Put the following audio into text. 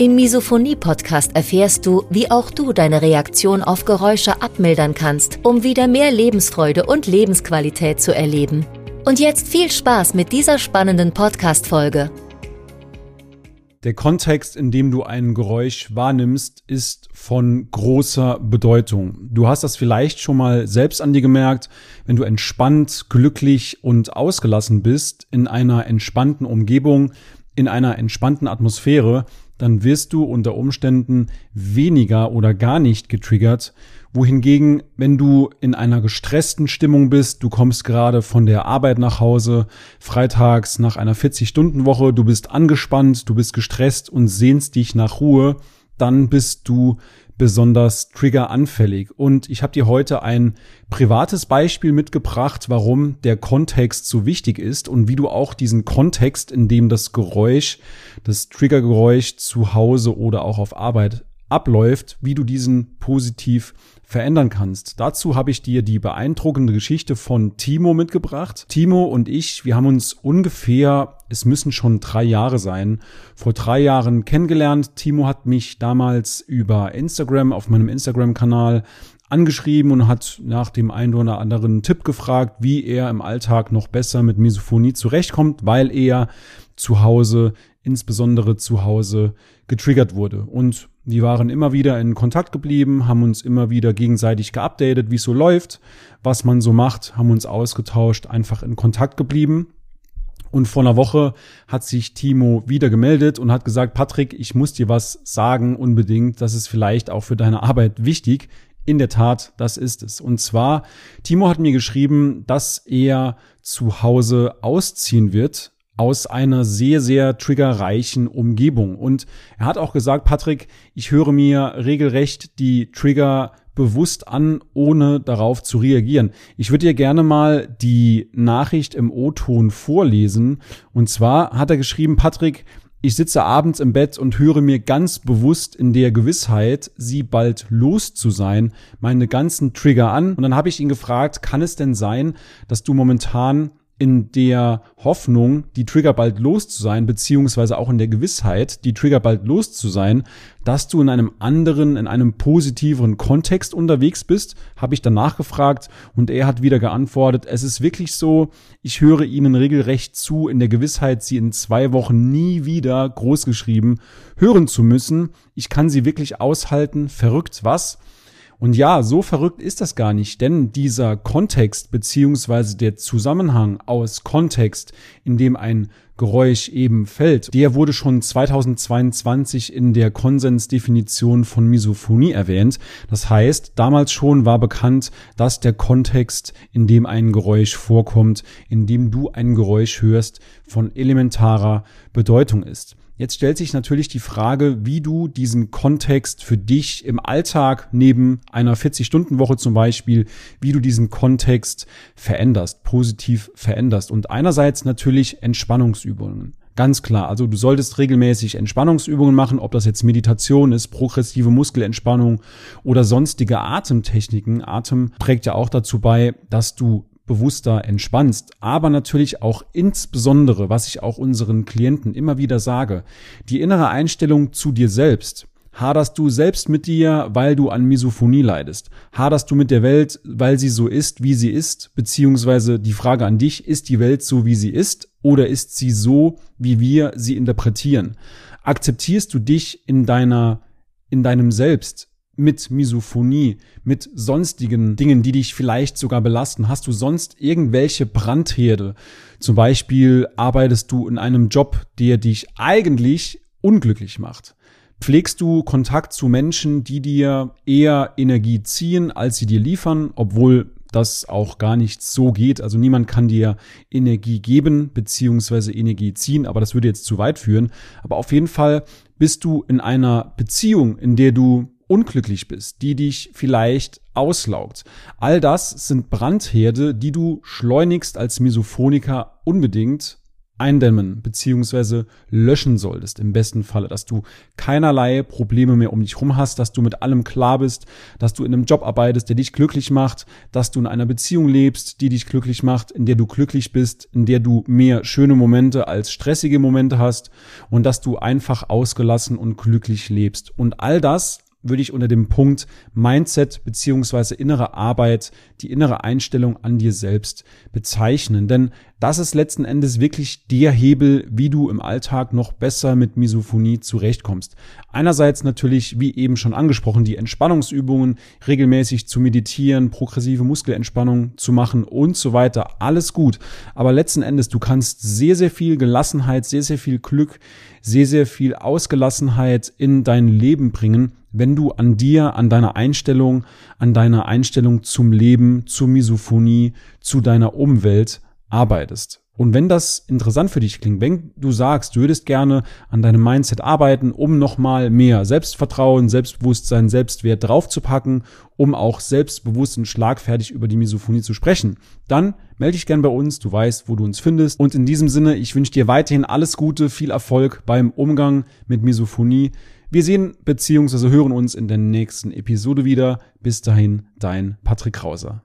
Im Misophonie-Podcast erfährst du, wie auch du deine Reaktion auf Geräusche abmildern kannst, um wieder mehr Lebensfreude und Lebensqualität zu erleben. Und jetzt viel Spaß mit dieser spannenden Podcast-Folge. Der Kontext, in dem du ein Geräusch wahrnimmst, ist von großer Bedeutung. Du hast das vielleicht schon mal selbst an dir gemerkt, wenn du entspannt, glücklich und ausgelassen bist, in einer entspannten Umgebung, in einer entspannten Atmosphäre, dann wirst du unter Umständen weniger oder gar nicht getriggert. Wohingegen, wenn du in einer gestressten Stimmung bist, du kommst gerade von der Arbeit nach Hause, freitags nach einer 40-Stunden-Woche, du bist angespannt, du bist gestresst und sehnst dich nach Ruhe, dann bist du besonders triggeranfällig. Und ich habe dir heute ein privates Beispiel mitgebracht, warum der Kontext so wichtig ist und wie du auch diesen Kontext, in dem das Geräusch, das Triggergeräusch zu Hause oder auch auf Arbeit abläuft, wie du diesen positiv verändern kannst. Dazu habe ich dir die beeindruckende Geschichte von Timo mitgebracht. Timo und ich, wir haben uns ungefähr, es müssen schon drei Jahre sein, vor drei Jahren kennengelernt. Timo hat mich damals über Instagram auf meinem Instagram-Kanal angeschrieben und hat nach dem einen oder anderen Tipp gefragt, wie er im Alltag noch besser mit Misophonie zurechtkommt, weil er zu Hause, insbesondere zu Hause, getriggert wurde. Und die waren immer wieder in Kontakt geblieben, haben uns immer wieder gegenseitig geupdatet, wie es so läuft, was man so macht, haben uns ausgetauscht, einfach in Kontakt geblieben. Und vor einer Woche hat sich Timo wieder gemeldet und hat gesagt, Patrick, ich muss dir was sagen unbedingt. Das ist vielleicht auch für deine Arbeit wichtig. In der Tat, das ist es. Und zwar, Timo hat mir geschrieben, dass er zu Hause ausziehen wird aus einer sehr, sehr triggerreichen Umgebung. Und er hat auch gesagt, Patrick, ich höre mir regelrecht die Trigger bewusst an, ohne darauf zu reagieren. Ich würde dir gerne mal die Nachricht im O-Ton vorlesen. Und zwar hat er geschrieben, Patrick, ich sitze abends im Bett und höre mir ganz bewusst in der Gewissheit, sie bald los zu sein, meine ganzen Trigger an. Und dann habe ich ihn gefragt, kann es denn sein, dass du momentan in der Hoffnung, die Trigger bald los zu sein, beziehungsweise auch in der Gewissheit, die Trigger bald los zu sein, dass du in einem anderen, in einem positiveren Kontext unterwegs bist, habe ich danach gefragt und er hat wieder geantwortet, es ist wirklich so, ich höre ihnen regelrecht zu, in der Gewissheit, sie in zwei Wochen nie wieder großgeschrieben hören zu müssen. Ich kann sie wirklich aushalten. Verrückt was? Und ja, so verrückt ist das gar nicht, denn dieser Kontext beziehungsweise der Zusammenhang aus Kontext, in dem ein Geräusch eben fällt, der wurde schon 2022 in der Konsensdefinition von Misophonie erwähnt. Das heißt, damals schon war bekannt, dass der Kontext, in dem ein Geräusch vorkommt, in dem du ein Geräusch hörst, von elementarer Bedeutung ist. Jetzt stellt sich natürlich die Frage, wie du diesen Kontext für dich im Alltag neben einer 40-Stunden-Woche zum Beispiel, wie du diesen Kontext veränderst, positiv veränderst. Und einerseits natürlich Entspannungsübungen. Ganz klar. Also du solltest regelmäßig Entspannungsübungen machen, ob das jetzt Meditation ist, progressive Muskelentspannung oder sonstige Atemtechniken. Atem trägt ja auch dazu bei, dass du bewusster entspannst. Aber natürlich auch insbesondere, was ich auch unseren Klienten immer wieder sage, die innere Einstellung zu dir selbst. Haderst du selbst mit dir, weil du an Misophonie leidest? Haderst du mit der Welt, weil sie so ist, wie sie ist? Beziehungsweise die Frage an dich, ist die Welt so, wie sie ist? Oder ist sie so, wie wir sie interpretieren? Akzeptierst du dich in deiner, in deinem Selbst? Mit Misophonie, mit sonstigen Dingen, die dich vielleicht sogar belasten? Hast du sonst irgendwelche Brandherde? Zum Beispiel arbeitest du in einem Job, der dich eigentlich unglücklich macht. Pflegst du Kontakt zu Menschen, die dir eher Energie ziehen, als sie dir liefern, obwohl das auch gar nicht so geht. Also niemand kann dir Energie geben beziehungsweise Energie ziehen, aber das würde jetzt zu weit führen. Aber auf jeden Fall Bist du in einer Beziehung, in der du unglücklich bist, die dich vielleicht auslaugt. All das sind Brandherde, die du schleunigst als Misophoniker unbedingt eindämmen beziehungsweise löschen solltest im besten Falle, dass du keinerlei Probleme mehr um dich rum hast, dass du mit allem klar bist, dass du in einem Job arbeitest, der dich glücklich macht, dass du in einer Beziehung lebst, die dich glücklich macht, in der du glücklich bist, in der du mehr schöne Momente als stressige Momente hast und dass du einfach ausgelassen und glücklich lebst. Und all das würde ich unter dem Punkt Mindset beziehungsweise innere Arbeit, die innere Einstellung an dir selbst bezeichnen. Denn das ist letzten Endes wirklich der Hebel, wie du im Alltag noch besser mit Misophonie zurechtkommst. Einerseits natürlich, wie eben schon angesprochen, die Entspannungsübungen, regelmäßig zu meditieren, progressive Muskelentspannung zu machen und so weiter. Alles gut. Aber letzten Endes, du kannst sehr, sehr viel Gelassenheit, sehr, sehr viel Glück, sehr, sehr viel Ausgelassenheit in dein Leben bringen, wenn du an dir, an deiner Einstellung, an deiner Einstellung zum Leben, zur Misophonie, zu deiner Umwelt arbeitest. Und wenn das interessant für dich klingt, wenn du sagst, du würdest gerne an deinem Mindset arbeiten, um nochmal mehr Selbstvertrauen, Selbstbewusstsein, Selbstwert draufzupacken, um auch selbstbewusst und schlagfertig über die Misophonie zu sprechen, dann melde dich gern bei uns, du weißt, wo du uns findest. Und in diesem Sinne, ich wünsche dir weiterhin alles Gute, viel Erfolg beim Umgang mit Misophonie. Wir sehen bzw. hören uns in der nächsten Episode wieder. Bis dahin, dein Patrick Krauser.